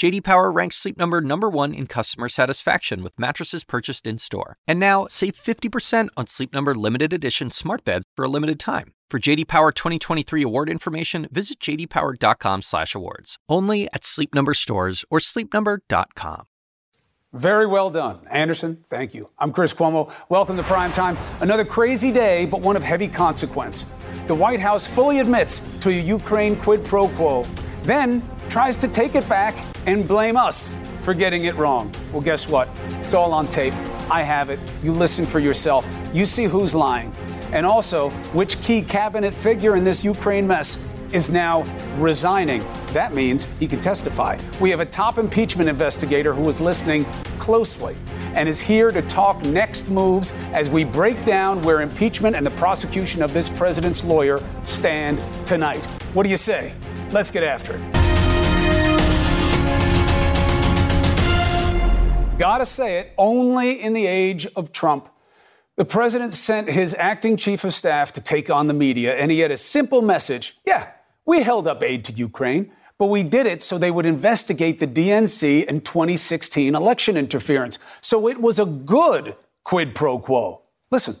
JD Power ranks Sleep Number number 1 in customer satisfaction with mattresses purchased in-store. And now, save 50% on Sleep Number limited edition smart beds for a limited time. For JD Power 2023 award information, visit jdpower.com/awards. Only at Sleep Number stores or sleepnumber.com. Very well done, Anderson. Thank you. I'm Chris Cuomo. Welcome to Prime Time. Another crazy day, but one of heavy consequence. The White House fully admits to a Ukraine quid pro quo, then tries to take it back and blame us for getting it wrong. Well, guess what? It's all on tape. I have it. You listen for yourself. You see who's lying and also which key cabinet figure in this Ukraine mess is now resigning. That means he can testify. We have a top impeachment investigator who is listening closely and is here to talk next moves as we break down where impeachment and the prosecution of this president's lawyer stand tonight. What do you say? Let's get after it. Gotta say it, only in the age of Trump the president sent his acting chief of staff to take on the media, and he had a simple message. Yeah, we held up aid to Ukraine, but we did it so they would investigate the DNC and 2016 election interference. So it was a good quid pro quo. Listen.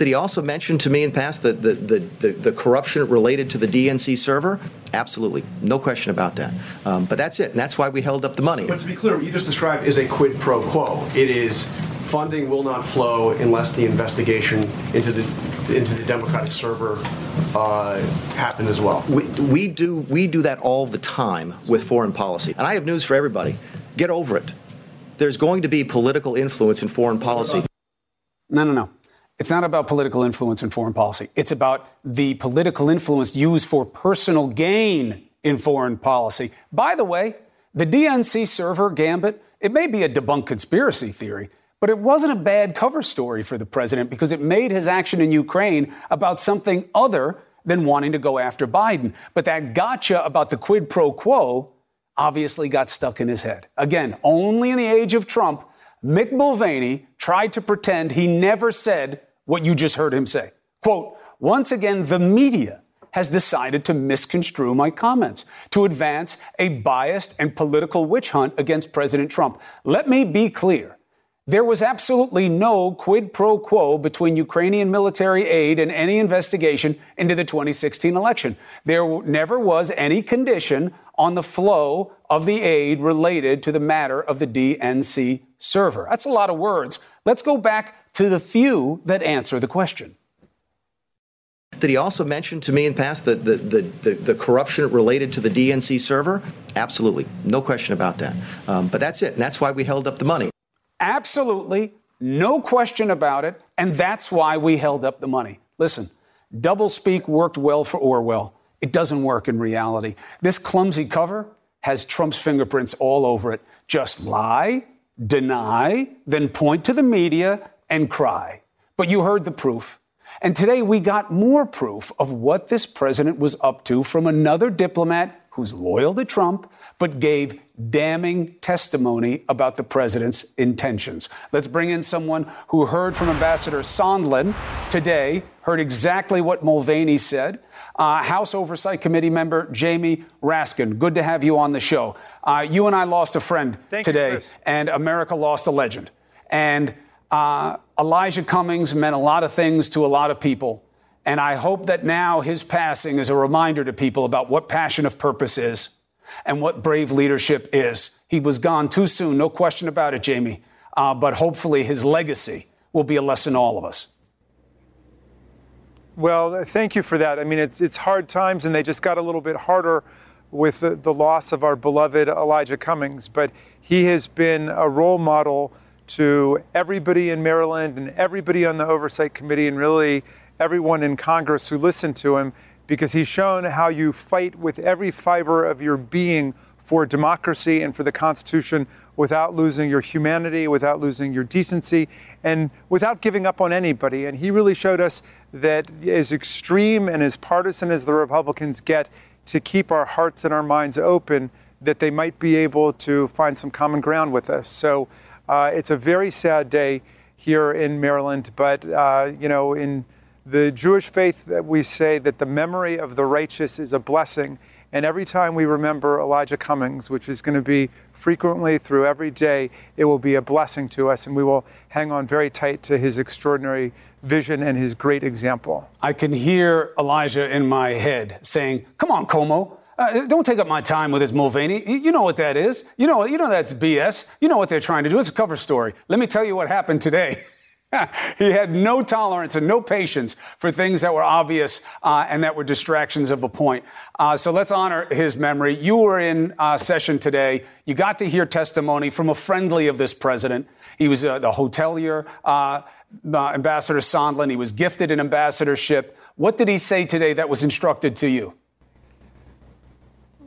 Did he also mentioned to me in the past the, the, the, the, the corruption related to the DNC server? Absolutely. No question about that. Um, but that's it. And that's why we held up the money. But to be clear, what you just described is a quid pro quo. It is funding will not flow unless the investigation into the into the Democratic server uh, happened as well. We, we do we do that all the time with foreign policy, and I have news for everybody. Get over it. There's going to be political influence in foreign policy. No, no, no. It's not about political influence in foreign policy. It's about the political influence used for personal gain in foreign policy. By the way, the DNC server gambit, it may be a debunked conspiracy theory, but it wasn't a bad cover story for the president because it made his action in Ukraine about something other than wanting to go after Biden. But that gotcha about the quid pro quo obviously got stuck in his head. Again, only in the age of Trump, Mick Mulvaney tried to pretend he never said what you just heard him say. Quote, once again, the media has decided to misconstrue my comments, to advance a biased and political witch hunt against President Trump. Let me be clear. There was absolutely no quid pro quo between Ukrainian military aid and any investigation into the 2016 election. There never was any condition on the flow of the aid related to the matter of the DNC server. That's a lot of words. Let's go back to the few that answer the question. Did he also mention to me in the past the, the, the, the, corruption related to the DNC server? Absolutely. No question about that. Um, but that's it. And that's why we held up the money. Absolutely, no question about it, and that's why we held up the money. Listen, doublespeak worked well for Orwell. It doesn't work in reality. This clumsy cover has Trump's fingerprints all over it. Just lie, deny, then point to the media and cry. But you heard the proof. And today we got more proof of what this president was up to from another diplomat who's loyal to Trump, but gave damning testimony about the president's intentions. Let's bring in someone who heard from Ambassador Sondland today, heard exactly what Mulvaney said. Uh, House Oversight Committee member Jamie Raskin, good to have you on the show. Uh, you and I lost a friend Thank today, you, and America lost a legend. And uh, Elijah Cummings meant a lot of things to a lot of people. And I hope that now his passing is a reminder to people about what passion of purpose is and what brave leadership is. He was gone too soon, no question about it, Jamie. Uh, but hopefully his legacy will be a lesson to all of us. Well, thank you for that. I mean, it's, it's hard times, and they just got a little bit harder with the, the loss of our beloved Elijah Cummings. But he has been a role model to everybody in Maryland and everybody on the Oversight Committee, and really everyone in Congress who listened to him because he's shown how you fight with every fiber of your being for democracy and for the Constitution without losing your humanity, without losing your decency, and without giving up on anybody. And he really showed us that as extreme and as partisan as the Republicans get, to keep our hearts and our minds open that they might be able to find some common ground with us. So uh, it's a very sad day here in Maryland, but uh, you know, in the Jewish faith that we say that the memory of the righteous is a blessing. And every time we remember Elijah Cummings, which is going to be frequently through every day, it will be a blessing to us, and we will hang on very tight to his extraordinary vision and his great example. I can hear Elijah in my head saying, Come on, Cuomo. Uh, don't take up my time with this Mulvaney. You know what that is. You know, you know that's BS. You know what they're trying to do. It's a cover story. Let me tell you what happened today. he had no tolerance and no patience for things that were obvious uh, and that were distractions of a point. Uh, so let's honor his memory. You were in uh, session today. You got to hear testimony from a friendly of this president. He was uh, the hotelier, uh, Ambassador Sondland. He was gifted an ambassadorship. What did he say today that was instructed to you?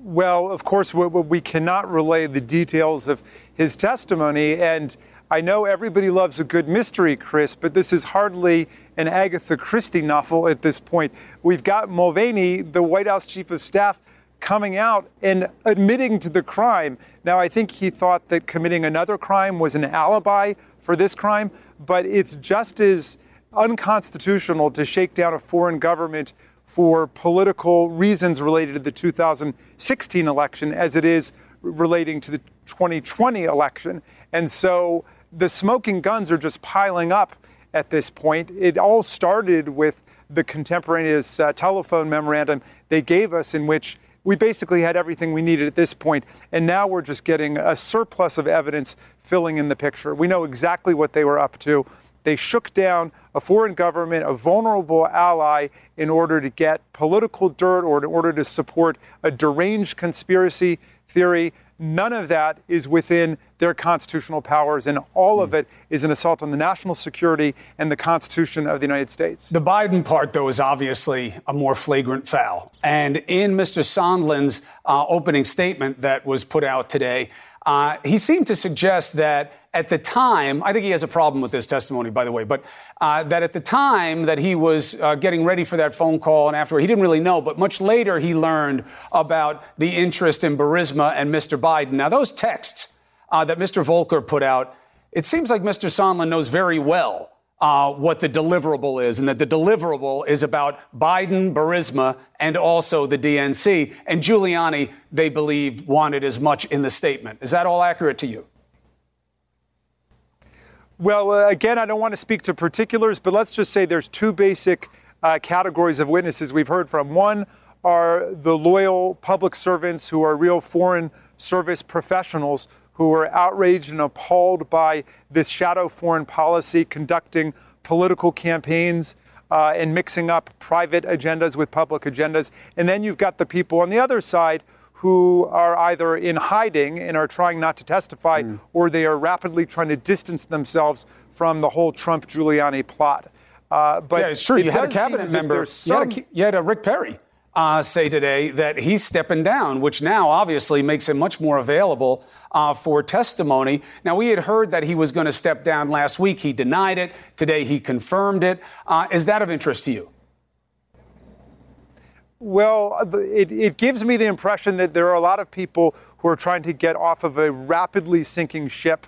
Well, of course, we, we cannot relay the details of his testimony. And I know everybody loves a good mystery, Chris, but this is hardly an Agatha Christie novel at this point. We've got Mulvaney, the White House chief of staff, coming out and admitting to the crime. Now, I think he thought that committing another crime was an alibi for this crime, but it's just as unconstitutional to shake down a foreign government for political reasons related to the 2016 election as it is relating to the 2020 election. And so the smoking guns are just piling up at this point. It all started with the contemporaneous uh, telephone memorandum they gave us, in which we basically had everything we needed at this point, and now we're just getting a surplus of evidence filling in the picture. We know exactly what they were up to. They shook down a foreign government, a vulnerable ally, in order to get political dirt or in order to support a deranged conspiracy theory. None of that is within their constitutional powers, and all of hmm. it is an assault on the national security and the Constitution of the United States. The Biden part, though, is obviously a more flagrant foul. And in Mr. Sondland's uh, opening statement that was put out today, uh, he seemed to suggest that at the time, I think he has a problem with this testimony, by the way, but uh, that at the time that he was uh, getting ready for that phone call and afterward, he didn't really know, but much later he learned about the interest in Burisma and Mr. Biden. Now, those texts uh, that Mr. Volker put out, it seems like Mr. Sondland knows very well uh, what the deliverable is, and that the deliverable is about Biden, Burisma, and also the DNC. And Giuliani, they believed, wanted as much in the statement. Is that all accurate to you? Well, uh, again, I don't want to speak to particulars, but let's just say there's two basic uh, categories of witnesses we've heard from. One are the loyal public servants who are real foreign service professionals who were outraged and appalled by this shadow foreign policy, conducting political campaigns uh, and mixing up private agendas with public agendas. And then you've got the people on the other side who are either in hiding and are trying not to testify, mm. or they are rapidly trying to distance themselves from the whole Trump Giuliani plot. Uh, but yeah, it's true. It you had a cabinet member. You had a, you had a Rick Perry uh, say today that he's stepping down, which now obviously makes him much more available uh, for testimony. Now, we had heard that he was going to step down last week. He denied it. Today, he confirmed it. Uh, is that of interest to you? Well, it, it gives me the impression that there are a lot of people who are trying to get off of a rapidly sinking ship.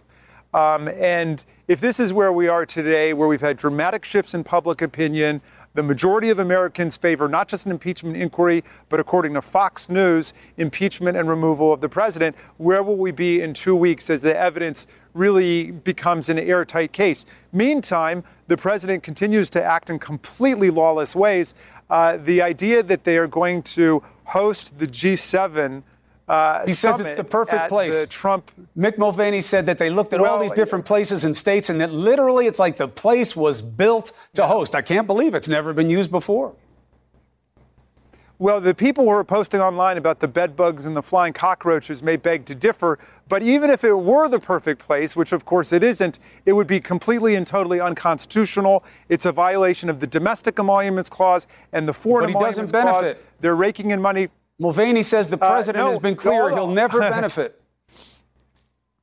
Um, and if this is where we are today, where we've had dramatic shifts in public opinion, the majority of Americans favor not just an impeachment inquiry, but according to Fox News, impeachment and removal of the president. Where will we be in two weeks as the evidence really becomes an airtight case? Meantime, the president continues to act in completely lawless ways. Uh, the idea that they are going to host the G7 uh, he says it's the perfect place. The Trump. Mick Mulvaney said that they looked at well, all these different places and states, and that literally it's like the place was built to yeah. host. I can't believe it's never been used before. Well, the people who are posting online about the bed bugs and the flying cockroaches may beg to differ, but even if it were the perfect place, which of course it isn't, it would be completely and totally unconstitutional. It's a violation of the Domestic Emoluments Clause and the Foreign Emoluments Clause. Benefit. They're raking in money Mulvaney says the uh, president uh, no, has been clear no, no. he'll never benefit.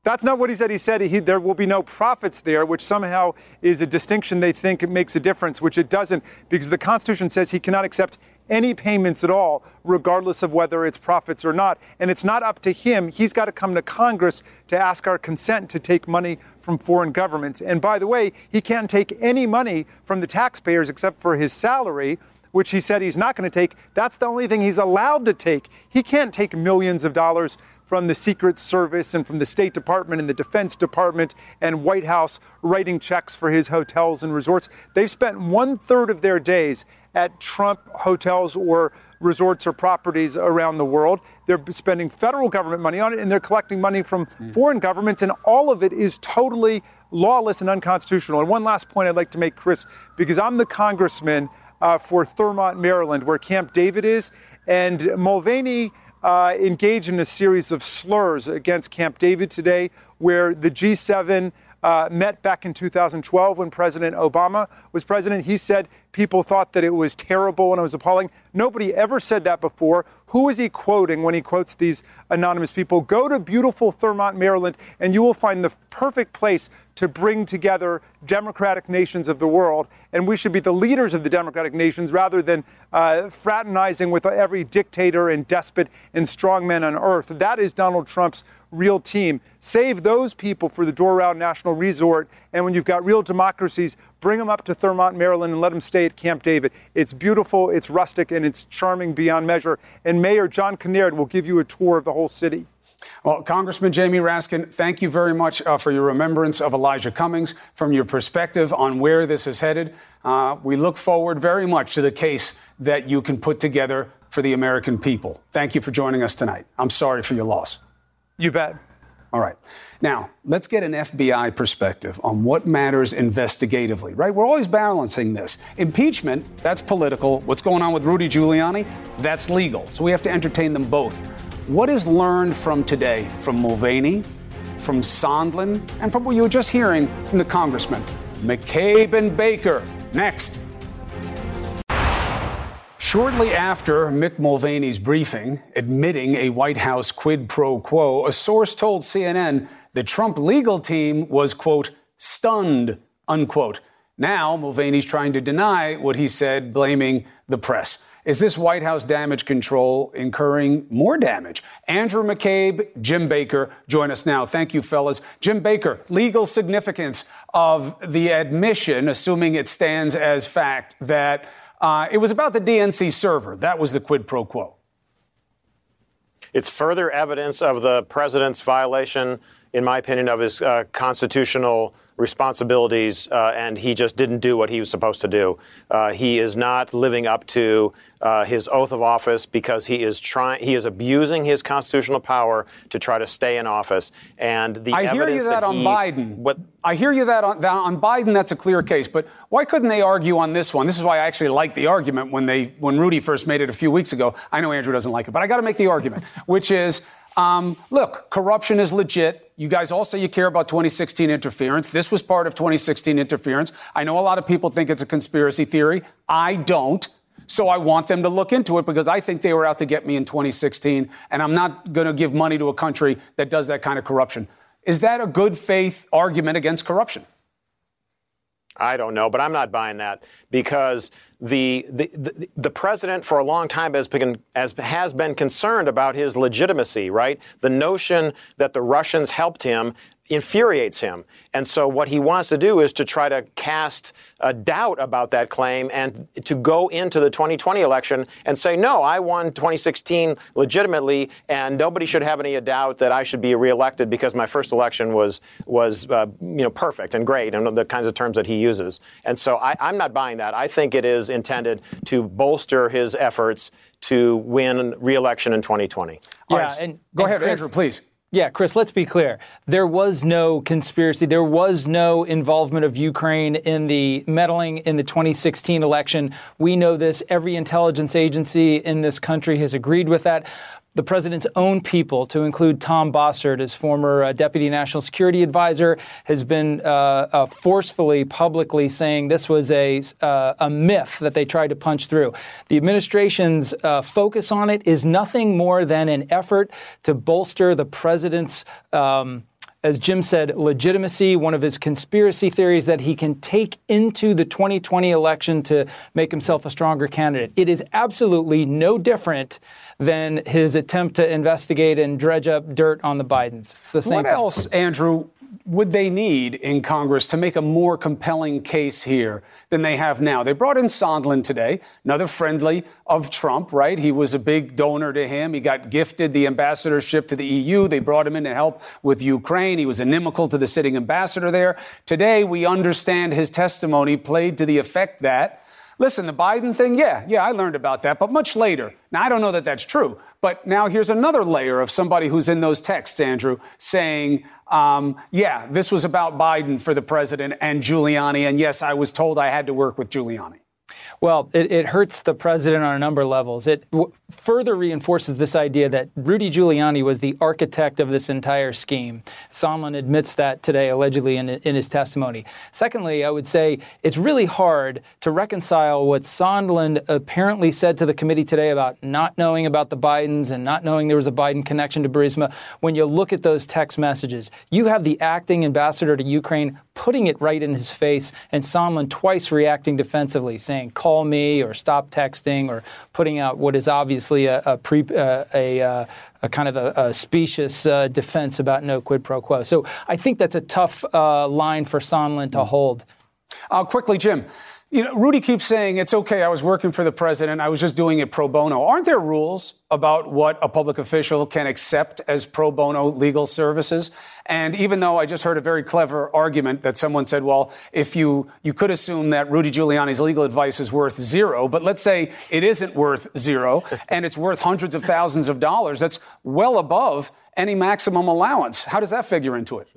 That's not what he said. He said he, there will be no profits there, which somehow is a distinction they think makes a difference, which it doesn't, because the Constitution says he cannot accept any payments at all, regardless of whether it's profits or not. And it's not up to him. He's got to come to Congress to ask our consent to take money from foreign governments. And by the way, he can't take any money from the taxpayers except for his salary which he said he's not going to take. That's the only thing he's allowed to take. He can't take millions of dollars from the Secret Service and from the State Department and the Defense Department and White House writing checks for his hotels and resorts. They've spent one third of their days at Trump hotels or resorts or properties around the world. They're spending federal government money on it and they're collecting money from mm. foreign governments, and all of it is totally lawless and unconstitutional. And one last point I'd like to make, Chris, because I'm the congressman uh, for Thurmont, Maryland, where Camp David is, and Mulvaney uh, engaged in a series of slurs against Camp David today, where the G7 uh, met back in 2012 when President Obama was president. He said people thought that it was terrible and it was appalling. Nobody ever said that before. Who is he quoting when he quotes these anonymous people? Go to beautiful Thurmont, Maryland, and you will find the perfect place to bring together democratic nations of the world. And we should be the leaders of the democratic nations rather than uh, fraternizing with every dictator and despot and strongman on earth. That is Donald Trump's real team. Save those people for the Doral National Resort. And when you've got real democracies, bring them up to Thurmont, Maryland, and let them stay at Camp David. It's beautiful, it's rustic, and it's charming beyond measure. And Mayor John Kinnaird will give you a tour of the whole city. Well, Congressman Jamie Raskin, thank you very much uh, for your remembrance of Elijah Cummings, from your perspective on where this is headed. Uh, we look forward very much to the case that you can put together for the American people. Thank you for joining us tonight. I'm sorry for your loss. You bet. All right. Now, let's get an FBI perspective on what matters investigatively, right? We're always balancing this. Impeachment, that's political. What's going on with Rudy Giuliani, that's legal. So we have to entertain them both. What is learned from today from Mulvaney, from Sondland, and from what you were just hearing from the congressman? McCabe and Baker. Next. Shortly after Mick Mulvaney's briefing admitting a White House quid pro quo, a source told CNN the Trump legal team was, quote, stunned, unquote. Now, Mulvaney's trying to deny what he said, blaming the press. Is this White House damage control incurring more damage? Andrew McCabe, Jim Baker join us now. Thank you, fellas. Jim Baker, legal significance of the admission, assuming it stands as fact, that uh, it was about the DNC server. That was the quid pro quo. It's further evidence of the president's violation, in my opinion, of his uh, constitutional responsibilities, uh, and he just didn't do what he was supposed to do. Uh, he is not living up to uh, his oath of office because he is trying. He is abusing his constitutional power to try to stay in office. And the I hear you that, that on he, Biden. What, I hear you that on, that on Biden. That's a clear case. But why couldn't they argue on this one? This is why I actually like the argument when they when Rudy first made it a few weeks ago. I know Andrew doesn't like it, but I got to make the argument, which is. Um, look, corruption is legit. You guys all say you care about 2016 interference. This was part of 2016 interference. I know a lot of people think it's a conspiracy theory. I don't. So I want them to look into it because I think they were out to get me in 2016, and I'm not going to give money to a country that does that kind of corruption. Is that a good faith argument against corruption? I don't know, but I'm not buying that because the, the, the, president for a long time has been, has, has been concerned about his legitimacy, right? The notion that the Russians helped him infuriates him. And so what he wants to do is to try to cast a doubt about that claim and to go into the 2020 election and say, no, I won 2016 legitimately, and nobody should have any doubt that I should be reelected because my first election was was uh, you know perfect and great and the kinds of terms that he uses. And so I, I'm not buying that. I think it is intended to bolster his efforts to win reelection in 2020. Yeah, right, and, go and ahead, Chris, Andrew, please. Yeah, Chris, let's be clear. There was no conspiracy. There was no involvement of Ukraine in the meddling in the 2016 election. We know this. Every intelligence agency in this country has agreed with that the president's own people, to include Tom Bossert, his former uh, deputy national security advisor, has been uh, uh, forcefully, publicly saying this was a, uh, a myth that they tried to punch through. The administration's uh, focus on it is nothing more than an effort to bolster the president's. Um, as Jim said, legitimacy. One of his conspiracy theories that he can take into the 2020 election to make himself a stronger candidate. It is absolutely no different than his attempt to investigate and dredge up dirt on the Bidens. It's the same. What thing. else, Andrew? Would they need in Congress to make a more compelling case here than they have now? They brought in Sondland today, another friendly of Trump, right? He was a big donor to him. He got gifted the ambassadorship to the EU. They brought him in to help with Ukraine. He was inimical to the sitting ambassador there. Today, we understand his testimony played to the effect that Listen, the Biden thing, yeah, yeah, I learned about that, but much later. Now, I don't know that that's true, but now here's another layer of somebody who's in those texts, Andrew, saying, um, yeah, this was about Biden for the president and Giuliani, and yes, I was told I had to work with Giuliani. Well, it, it, hurts the president on a number of levels. It w- further reinforces this idea that Rudy Giuliani was the architect of this entire scheme. Sondland admits that today, allegedly, in, in his testimony. Secondly, I would say it's really hard to reconcile what Sondland apparently said to the committee today about not knowing about the Bidens and not knowing there was a Biden connection to Burisma. When you look at those text messages, you have the acting ambassador to Ukraine putting it right in his face, and Sondland twice reacting defensively, saying, call me or stop texting or putting out what is obviously a, a, pre, uh, a, uh, a kind of a, a specious uh, defense about no quid pro quo. So I think that's a tough uh, line for Sondland to hold. Uh, quickly, Jim. You know, Rudy keeps saying it's okay. I was working for the president. I was just doing it pro bono. Aren't there rules about what a public official can accept as pro bono legal services? And even though I just heard a very clever argument that someone said, well, if you you could assume that Rudy Giuliani's legal advice is worth zero, but let's say it isn't worth zero and it's worth hundreds of thousands of dollars, that's well above any maximum allowance. How does that figure into it?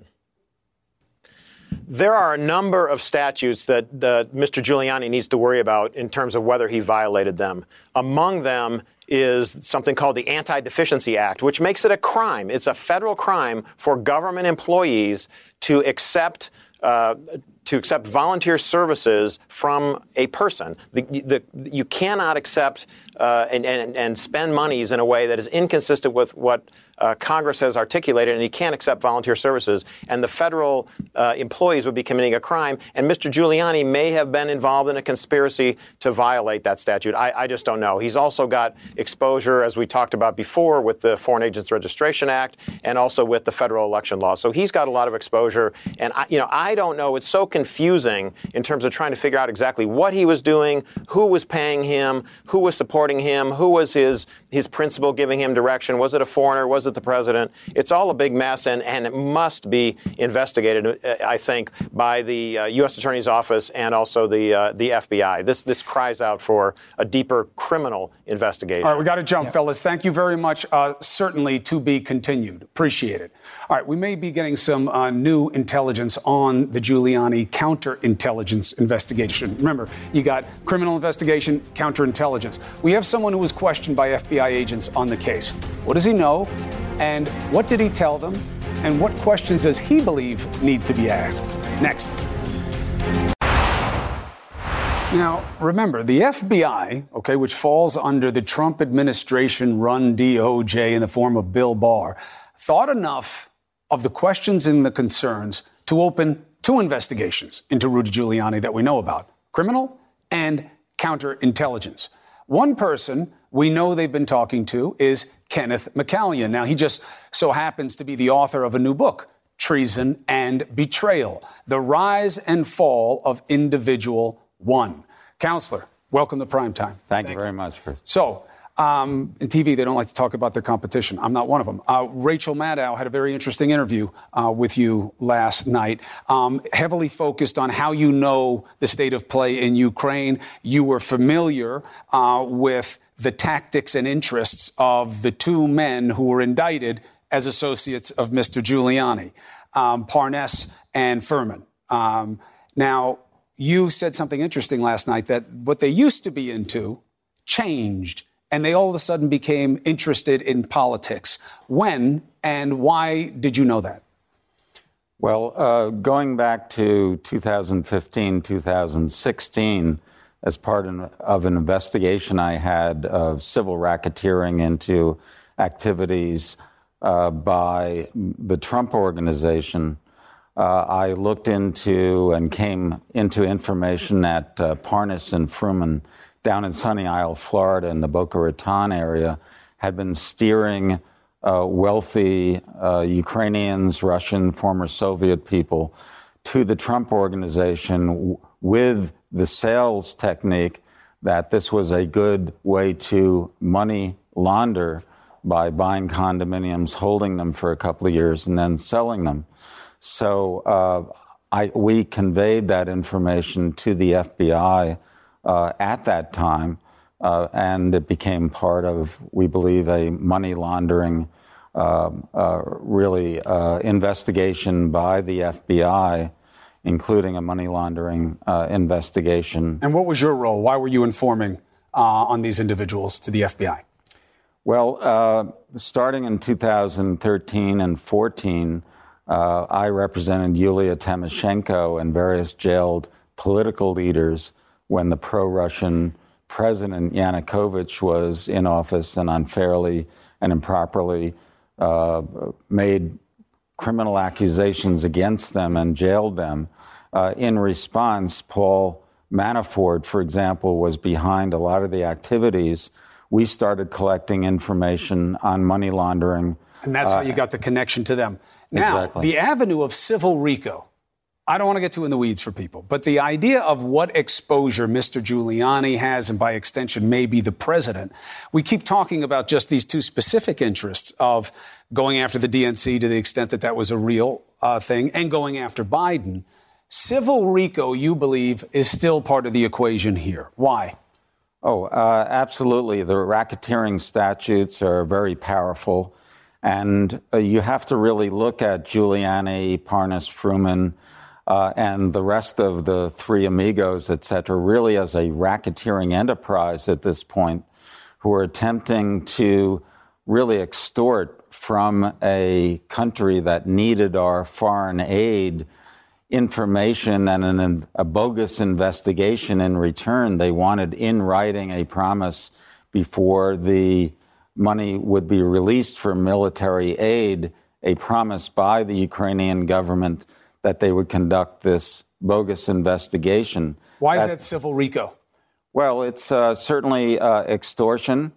There are a number of statutes that, that Mr. Giuliani needs to worry about in terms of whether he violated them. Among them is something called the Anti Deficiency Act, which makes it a crime. It's a federal crime for government employees to accept. Uh, to accept volunteer services from a person. The, the, you cannot accept uh, and, and, and spend monies in a way that is inconsistent with what uh, Congress has articulated, and he can't accept volunteer services. And the federal uh, employees would be committing a crime. And Mr. Giuliani may have been involved in a conspiracy to violate that statute. I, I just don't know. He's also got exposure, as we talked about before, with the Foreign Agents Registration Act and also with the federal election law. So he's got a lot of exposure. And I, you know, I don't know. It's so confusing in terms of trying to figure out exactly what he was doing, who was paying him, who was supporting him, who was his his principal giving him direction. Was it a foreigner? Was it the president? It's all a big mess, and, and it must be investigated, uh, I think, by the uh, U.S. Attorney's Office and also the uh, the FBI. This this cries out for a deeper criminal investigation. All right, we got to jump, yeah. fellas. Thank you very much. Uh, certainly to be continued. Appreciate it. All right, we may be getting some uh, new intelligence on the Giuliani counterintelligence investigation. Remember, you got criminal investigation, counterintelligence. We have someone who was questioned by FBI agents on the case. What does he know? And what did he tell them? And what questions does he believe need to be asked? Next. Now, remember, the FBI, okay, which falls under the Trump administration run DOJ in the form of Bill Barr, thought enough of the questions and the concerns to open two investigations into Rudy Giuliani that we know about criminal and counterintelligence. One person we know they've been talking to is Kenneth McCallion. Now, he just so happens to be the author of a new book, Treason and Betrayal The Rise and Fall of Individual One. Counselor, welcome to Prime Time. Thank, Thank you very you. much. For- so, um, in TV, they don't like to talk about their competition. I'm not one of them. Uh, Rachel Maddow had a very interesting interview uh, with you last night, um, heavily focused on how you know the state of play in Ukraine. You were familiar uh, with the tactics and interests of the two men who were indicted as associates of Mr. Giuliani, um, and Fruman. Um, now, you said something interesting last night that what they used to be into changed and they all of a sudden became interested in politics. When and why did you know that? Well, uh, going back to 2015, 2016, as part of an investigation I had of civil racketeering into activities uh, by the Trump organization, uh, I looked into and came into information that uh, Parnas and Fruman down in Sunny Isle, Florida, in the Boca Raton area, had been steering uh, wealthy uh, Ukrainians, Russian, former Soviet people to the Trump organization with the sales technique that this was a good way to money launder by buying condominiums, holding them for a couple of years, and then selling them. So uh, I, we conveyed that information to the FBI uh, at that time, uh, and it became part of, we believe, a money laundering um, uh, really uh, investigation by the FBI, including a money laundering uh, investigation. And what was your role? Why were you informing on these individuals to the FBI? Well, starting in 2013 and 14, uh, I represented Yulia Tymoshenko and various jailed political leaders when the pro Russian President Yanukovych was in office and unfairly and improperly uh, made criminal accusations against them and jailed them. Uh, in response, Paul Manafort, for example, was behind a lot of the activities. We started collecting information on money laundering. And that's how you got the connection to them. Now, Exactly. the avenue of civil RICO, I don't want to get too in the weeds for people, but the idea of what exposure Mr. Giuliani has, and by extension, maybe the president, we keep talking about just these two specific interests of going after the DNC to the extent that that was a real uh, thing and going after Biden. Civil RICO, you believe, is still part of the equation here. Why? Oh, uh, absolutely. The racketeering statutes are very powerful. And uh, you have to really look at Giuliani, Parnas, Fruman, uh, and the rest of the three amigos, et cetera, really as a racketeering enterprise at this point, who are attempting to really extort from a country that needed our foreign aid information and an, a bogus investigation in return. They wanted in writing a promise before the money would be released for military aid, a promise by the Ukrainian government that they would conduct this bogus investigation. Why is that civil RICO? Well, it's uh, certainly uh, extortion.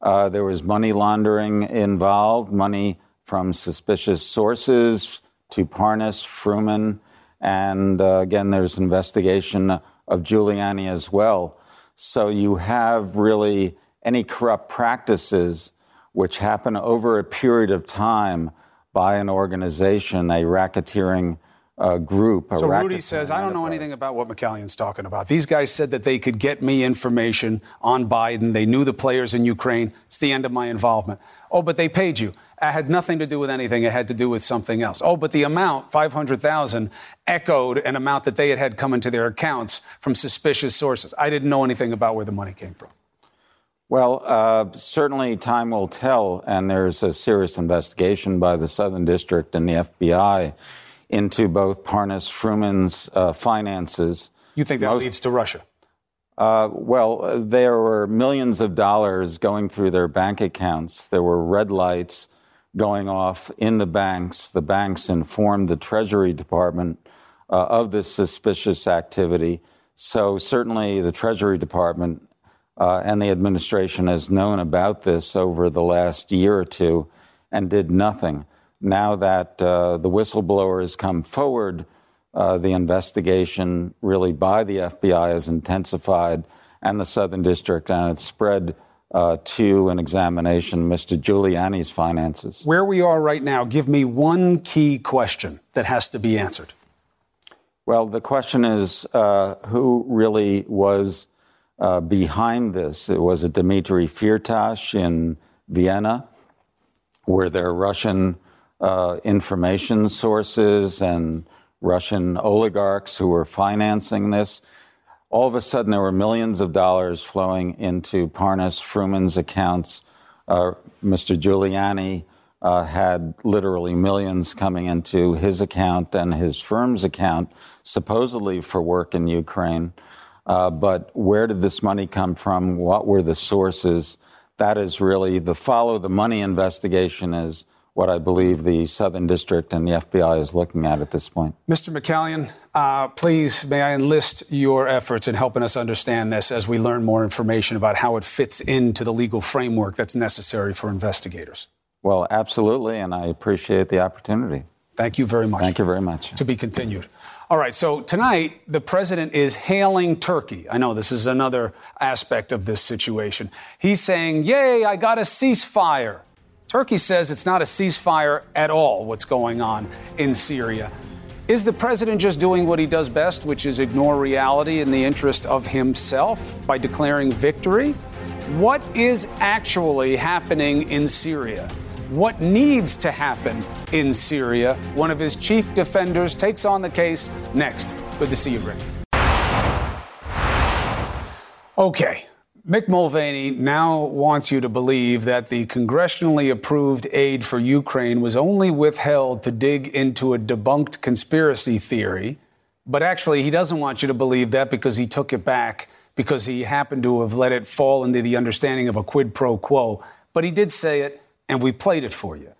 Uh, there was money laundering involved, money from suspicious sources to Parnas, Fruman, and uh, again, there's investigation of Giuliani as well. So you have really any corrupt practices which happen over a period of time by an organization, a racketeering uh, group. So Rudy says, I don't know anything about what McCallion's talking about. These guys said that they could get me information on Biden. They knew the players in Ukraine. It's the end of my involvement. Oh, but they paid you. It had nothing to do with anything. It had to do with something else. Oh, but the amount, 500,000, echoed an amount that they had had come into their accounts from suspicious sources. I didn't know anything about where the money came from. Well, uh, certainly time will tell, and there's a serious investigation by the Southern District and the FBI into both Parnas Fruman's uh, finances. You think that Most- leads to Russia? Uh, well, there were millions of dollars going through their bank accounts. There were red lights going off in the banks. The banks informed the Treasury Department uh, of this suspicious activity. So, certainly, the Treasury Department uh, and the administration has known about this over the last year or two and did nothing. Now that uh, the whistleblower has come forward, uh, the investigation really by the FBI has intensified and the Southern District, and it's spread uh, to an examination of Mr. Giuliani's finances. Where we are right now, give me one key question that has to be answered. Well, the question is uh, who really was uh, behind this? It was it Dmitry Firtash in Vienna? Were there Russian uh, information sources and Russian oligarchs who were financing this? All of a sudden, there were millions of dollars flowing into Parnas Fruman's accounts. Uh, Mr. Giuliani uh, had literally millions coming into his account and his firm's account, supposedly for work in Ukraine. Uh, but where did this money come from? What were the sources? That is really the follow the money investigation is what I believe the Southern District and the FBI is looking at at this point. Mr. McCallion, uh, please, may I enlist your efforts in helping us understand this as we learn more information about how it fits into the legal framework that's necessary for investigators? Well, absolutely, and I appreciate the opportunity. Thank you very much. Thank you very much. To be continued. All right, so tonight the president is hailing Turkey. I know this is another aspect of this situation. He's saying, Yay, I got a ceasefire. Turkey says it's not a ceasefire at all, what's going on in Syria. Is the president just doing what he does best, which is ignore reality in the interest of himself by declaring victory? What is actually happening in Syria? What needs to happen in Syria? One of his chief defenders takes on the case next. Good to see you, Rick. Okay. Mick Mulvaney now wants you to believe that the congressionally approved aid for Ukraine was only withheld to dig into a debunked conspiracy theory. But actually, he doesn't want you to believe that because he took it back because he happened to have let it fall into the understanding of a quid pro quo. But he did say it, and we played it for you.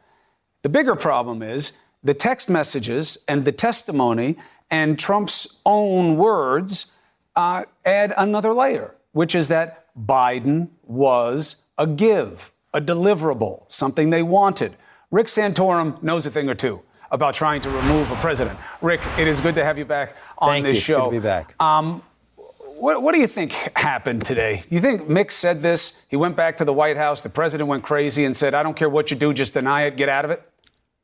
The bigger problem is the text messages and the testimony and Trump's own words uh, add another layer, which is that Biden was a give, a deliverable, something they wanted. Rick Santorum knows a thing or two about trying to remove a president. Rick, it is good to have you back on Thank this you. show. Good to be back. Um, what, what, do you think happened today? You think Mick said this? He went back to the White House. The president went crazy and said, "I don't care what you do, just deny it, get out of it."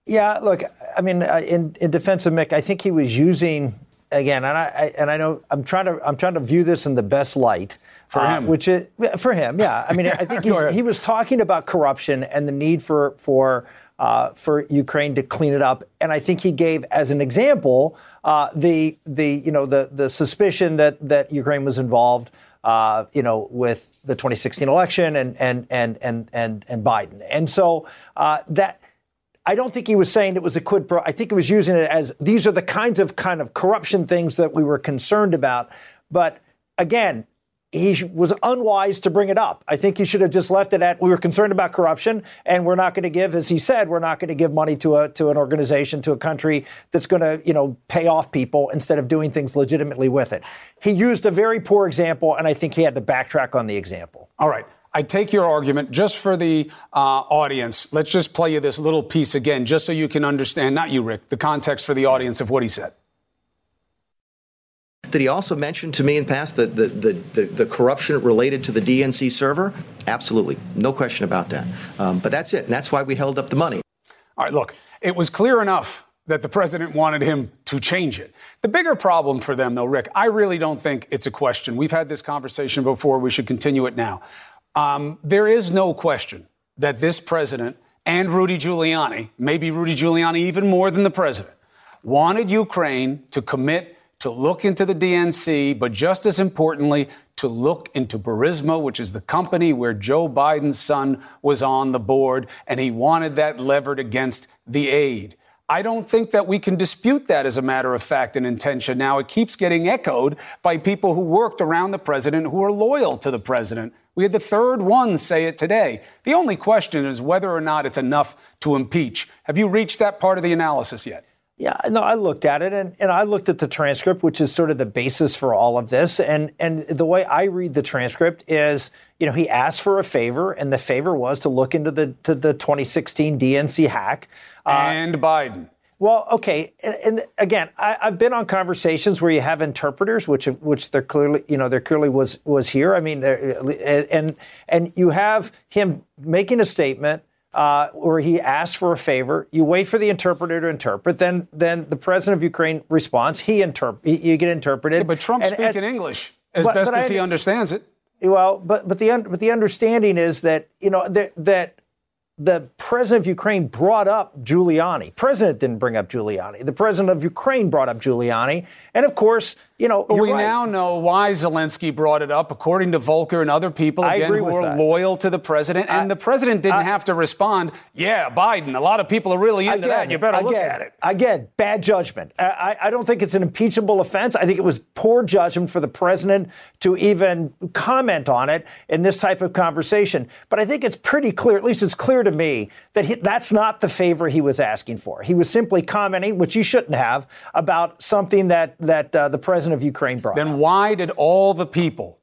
Yeah, look, I mean, uh, in, in defense of Mick, I think he was using again, and I, I and I know I'm trying to I'm trying to view this in the best light. For uh, him. which is for him, yeah. I mean, I think he, he was talking about corruption and the need for for uh, for Ukraine to clean it up, and I think he gave as an example uh, the the you know the the suspicion that that Ukraine was involved. Uh, you know, with the 2016 election and and and and and and Biden, and so uh, that I don't think he was saying it was a quid pro. I think he was using it as these are the kinds of kind of corruption things that we were concerned about. But again, he was unwise to bring it up. I think he should have just left it at we were concerned about corruption and we're not going to give as he said we're not going to give money to a to an organization to a country that's going to, you know, pay off people instead of doing things legitimately with it. He used a very poor example and I think he had to backtrack on the example. All right. I take your argument just for the uh, audience. Let's just play you this little piece again, just so you can understand, not you, Rick, the context for the audience of what he said. Did he also mention to me in the past the, the, the, the, the corruption related to the DNC server? Absolutely. No question about that. Um, but that's it. And that's why we held up the money. All right, look, it was clear enough that the president wanted him to change it. The bigger problem for them, though, Rick, I really don't think it's a question. We've had this conversation before. We should continue it now. Um, there is no question that this president and Rudy Giuliani, maybe Rudy Giuliani even more than the president, wanted Ukraine to commit to look into the DNC, but just as importantly, to look into Burisma, which is the company where Joe Biden's son was on the board, and he wanted that levered against the aid. I don't think that we can dispute that as a matter of fact and intention. Now, it keeps getting echoed by people who worked around the president who are loyal to the president. We had the third one say it today. The only question is whether or not it's enough to impeach. Have you reached that part of the analysis yet? Yeah, no, I looked at it and, and I looked at the transcript, which is sort of the basis for all of this. And and the way I read the transcript is, you know, he asked for a favor, and the favor was to look into the to the 2016 DNC hack. Uh, and Biden. Well, okay, and, and again, I, have been on conversations where you have interpreters, which which there clearly, you know, there clearly was was here. I mean, and and you have him making a statement uh, where he asks for a favor. You wait for the interpreter to interpret. Then, then the president of Ukraine responds. He interp- You get interpreted. Yeah, but Trump and, speaking English as but, best but as I, he understands it. Well, but but the but the understanding is that you know that that the president of Ukraine brought up Giuliani. President didn't bring up Giuliani. The president of Ukraine brought up Giuliani, and of course, you know, we right. now know why Zelensky brought it up, according to Volker and other people again who are that. loyal to the president. And I, the president didn't I, have to respond. Yeah, Biden. A lot of people are really into that. You better again, look at it. Again, bad judgment. I, I don't think it's an impeachable offense. I think it was poor judgment for the president to even comment on it in this type of conversation. But I think it's pretty clear, at least it's clear to me, that he, that's not the favor he was asking for. He was simply commenting, which he shouldn't have, about something that that uh, the president of Ukraine brought. Then why did all the people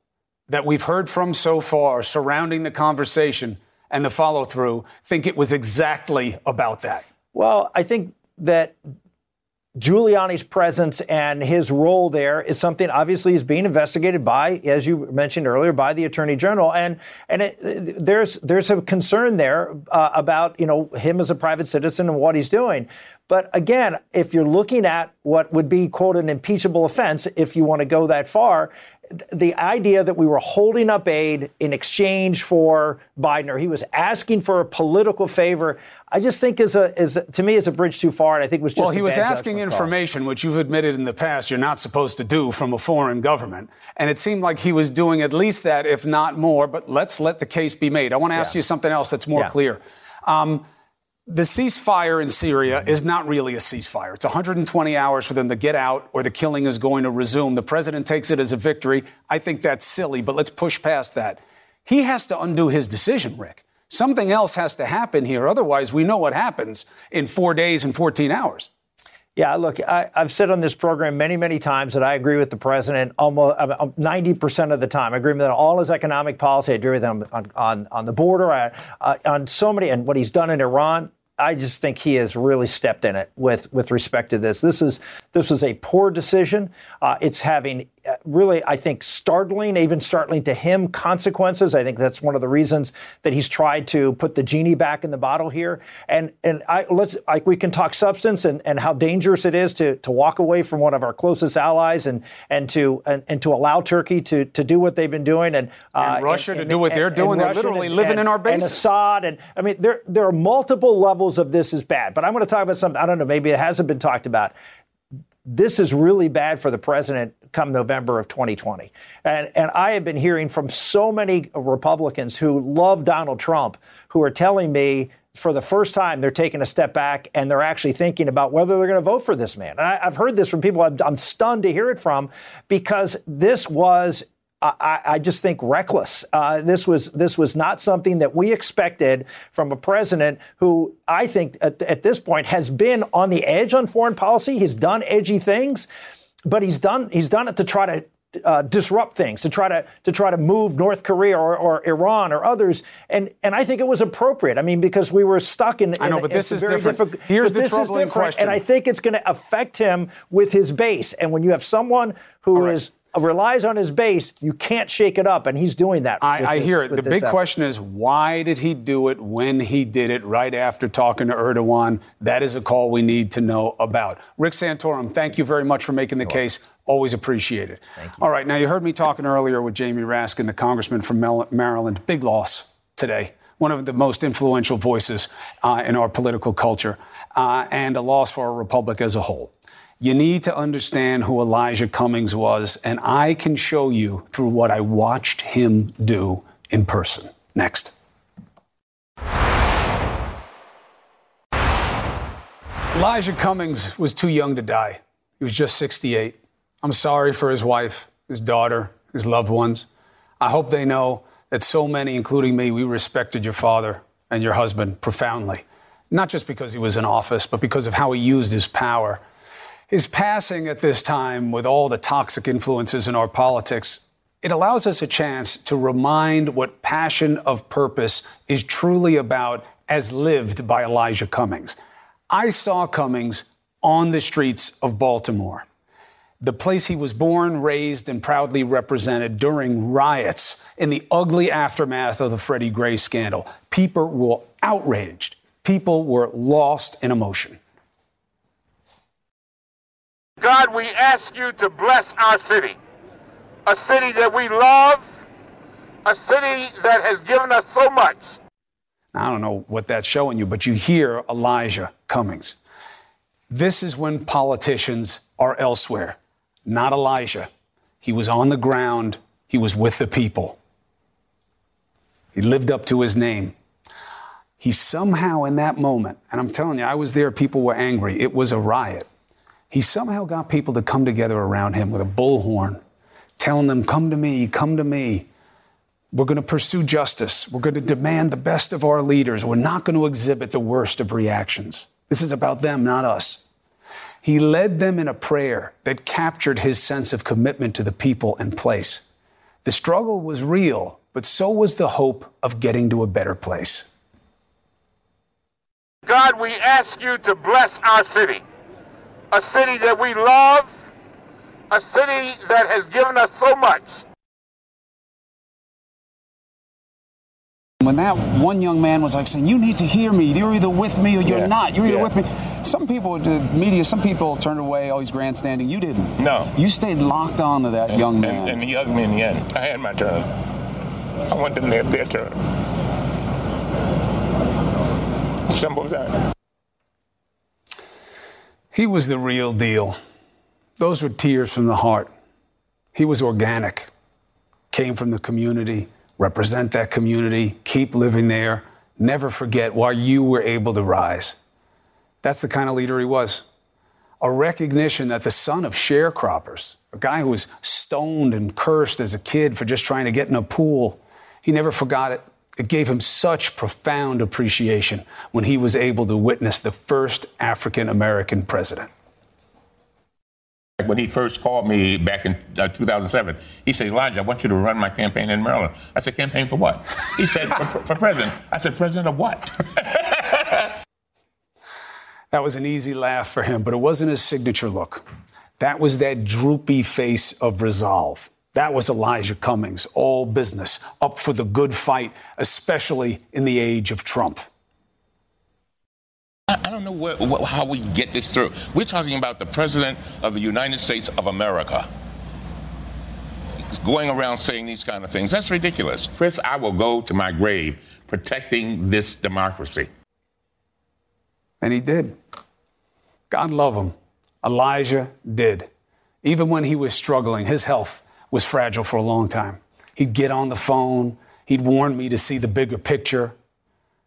that we've heard from so far surrounding the conversation and the follow through think it was exactly about that? Well, I think that Giuliani's presence and his role there is something obviously is being investigated by, as you mentioned earlier, by the attorney general, and and it, there's there's a concern there uh, about you know him as a private citizen and what he's doing. But again, if you're looking at what would be quote an impeachable offense, if you want to go that far, the idea that we were holding up aid in exchange for Biden, or he was asking for a political favor, I just think is a is to me is a bridge too far. And I think was just well, he was asking information, call. which you've admitted in the past you're not supposed to do from a foreign government, and it seemed like he was doing at least that, if not more. But let's let the case be made. I want to ask yeah. you something else that's more yeah. clear. Um, the ceasefire in Syria is not really a ceasefire. It's 120 hours for them to get out or the killing is going to resume. The president takes it as a victory. I think that's silly, but let's push past that. He has to undo his decision, Rick. Something else has to happen here. Otherwise, we know what happens in four days and 14 hours. Yeah, look, I, have said on this program many, many times that I agree with the president almost 90% um, of the time. I agree with him on all his economic policy. I agree with him on, on, on the border, uh, on so many, and what he's done in Iran. I just think he has really stepped in it with with respect to this. This is this was a poor decision. Uh, it's having really, I think, startling, even startling to him, consequences. I think that's one of the reasons that he's tried to put the genie back in the bottle here. And and I, let's like we can talk substance and, and how dangerous it is to to walk away from one of our closest allies and and to and, and to allow Turkey to to do what they've been doing and, uh, and Russia and, to do what they're doing. They're literally living in our bases. And Assad and I mean there there are multiple levels of this is bad. But I'm going to talk about something I don't know. Maybe it hasn't been talked about this is really bad for the president come November of 2020. And, and I have been hearing from so many Republicans who love Donald Trump who are telling me for the first time they're taking a step back and they're actually thinking about whether they're going to vote for this man. And I, have heard this from people I'm, I'm stunned to hear it from because this was I, I, just think reckless. Uh, this was this was not something that we expected from a president who I think at, at, this point has been on the edge on foreign policy. He's done edgy things, but he's done he's done it to try to. Uh, disrupt things to try to to try to move North Korea or, or, Iran or others, and and I think it was appropriate. I mean, because we were stuck in. in I know, but this is different. Here's the troubling question, and I think it's going to affect him with his base. And when you have someone who right. is relies on his base, you can't shake it up, and he's doing that. I, I this, hear it. The big effort. question is why did he do it when he did it right after talking to Erdogan? That is a call we need to know about. Rick Santorum, thank you very much for making the You're case. Welcome. Always appreciate it. All right, now you heard me talking earlier with Jamie Raskin, the congressman from Maryland. Big loss today one of the most influential voices uh, in our political culture, uh, and a loss for our republic as a whole. You need to understand who Elijah Cummings was, and I can show you through what I watched him do in person. Next. Elijah Cummings was too young to die. He was just 68. I'm sorry for his wife, his daughter, his loved ones. I hope they know that so many, including me, we respected your father and your husband profoundly. Not just because he was in office, but because of how he used his power his passing at this time, with all the toxic influences in our politics, it allows us a chance to remind what passion of purpose is truly about as lived by Elijah Cummings. I saw Cummings on the streets of Baltimore, the place he was born, raised, and proudly represented during riots in the ugly aftermath of the Freddie Gray scandal. People were outraged, people were lost in emotion. God, we ask you to bless our city, a city that we love, a city that has given us so much. I don't know what that's showing you, but you hear Elijah Cummings. This is when politicians are elsewhere. not Elijah. He was on the ground, he was with the people. He lived up to his name. He somehow, in that moment, and I'm telling you, I was there, people were angry, it was a riot. He somehow got people to come together around him with a bullhorn, telling them, Come to me, come to me. We're going to pursue justice. We're going to demand the best of our leaders. We're not going to exhibit the worst of reactions. This is about them, not us. He led them in a prayer that captured his sense of commitment to the people and place. The struggle was real, but so was the hope of getting to a better place. God, we ask you to bless our city, a city that we love, a city that has given us so much. When that one young man was like saying, You need to hear me. You're either with me or you're Yeah, not. You're either yeah. with me. Some people, the media, some people turned away. Oh, he's grandstanding. You didn't. No. You stayed locked on to that young man. And, and he hugged me in the end. I had my turn. I want them to have their turn. Simple as that. He was the real deal. Those were tears from the heart. He was organic, came from the community, represent that community, keep living there, never forget why you were able to rise. That's the kind of leader he was. A recognition that the son of sharecroppers, a guy who was stoned and cursed as a kid for just trying to get in a pool, he never forgot it. It gave him such profound appreciation when he was able to witness the first African American president. When he first called me back in uh, 2007, he said, Elijah, I want you to run my campaign in Maryland. I said, campaign for what? He said, for, for president. I said, president of what? That was an easy laugh for him, but it wasn't his signature look. That was that droopy face of resolve. That was Elijah Cummings, all business, up for the good fight, especially in the age of Trump. I don't know what, what, how we get this through. We're talking about the President of the United States of America. Going around saying these kind of things. That's ridiculous. Chris, I will go to my grave protecting this democracy. And he did. God love him. Elijah did. Even when he was struggling, his health was fragile for a long time. He'd get on the phone, he'd warn me to see the bigger picture.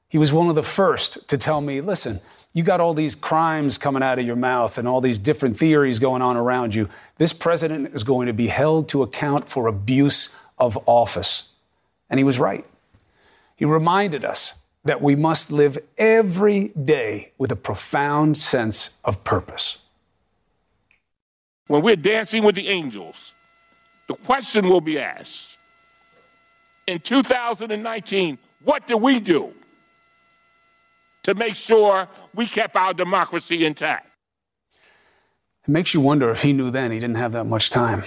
He was one of the first to tell me, listen, you got all these crimes coming out of your mouth and all these different theories going on around you. This president is going to be held to account for abuse of office. And he was right. He reminded us that we must live every day with a profound sense of purpose. When we're dancing with the angels, the question will be asked in 2019 what did we do to make sure we kept our democracy intact? It makes you wonder if he knew then he didn't have that much time.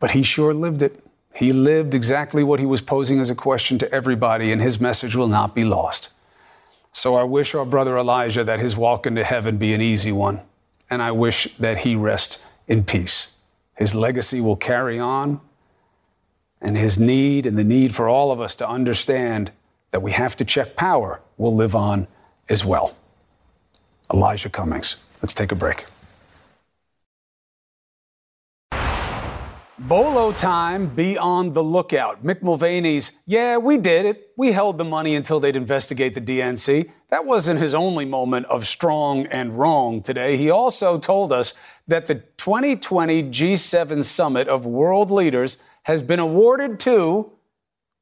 But he sure lived it. He lived exactly what he was posing as a question to everybody, and his message will not be lost. So I wish our brother Elijah that his walk into heaven be an easy one, and I wish that he rest in peace. His legacy will carry on, and his need and the need for all of us to understand that we have to check power will live on as well. Elijah Cummings. Let's take a break. Bolo time, be on the lookout. Mick Mulvaney's, yeah, we did it. We held the money until they'd investigate the DNC. That wasn't his only moment of strong and wrong today. He also told us that the 2020 G7 summit of world leaders has been awarded to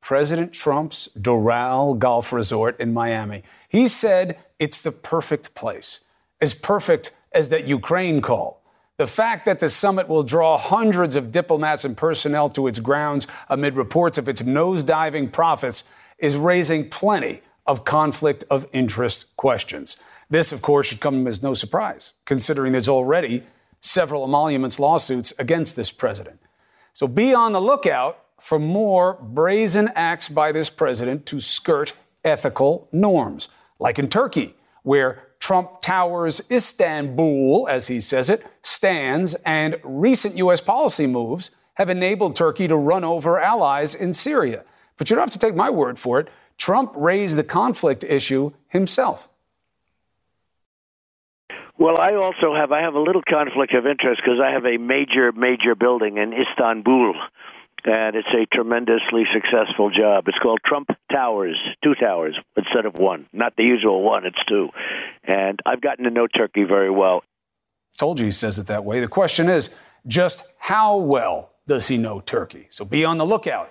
President Trump's Doral Golf Resort in Miami. He said it's the perfect place, as perfect as that Ukraine call. The fact that the summit will draw hundreds of diplomats and personnel to its grounds amid reports of its nosediving profits is raising plenty of conflict of interest questions. This, of course, should come as no surprise, considering there's already several emoluments lawsuits against this president. So be on the lookout for more brazen acts by this president to skirt ethical norms, like in Turkey, where Trump Towers Istanbul, as he says it, stands, and recent U.S. policy moves have enabled Turkey to run over allies in Syria. But you don't have to take my word for it. Trump raised the conflict issue himself. Well, I also have I have a little conflict of interest because I have a major major building in Istanbul and it's a tremendously successful job. It's called Trump Towers, two towers instead of one. Not the usual one, it's two. And I've gotten to know Turkey very well. Told you he says it that way. The question is just how well does he know Turkey? So be on the lookout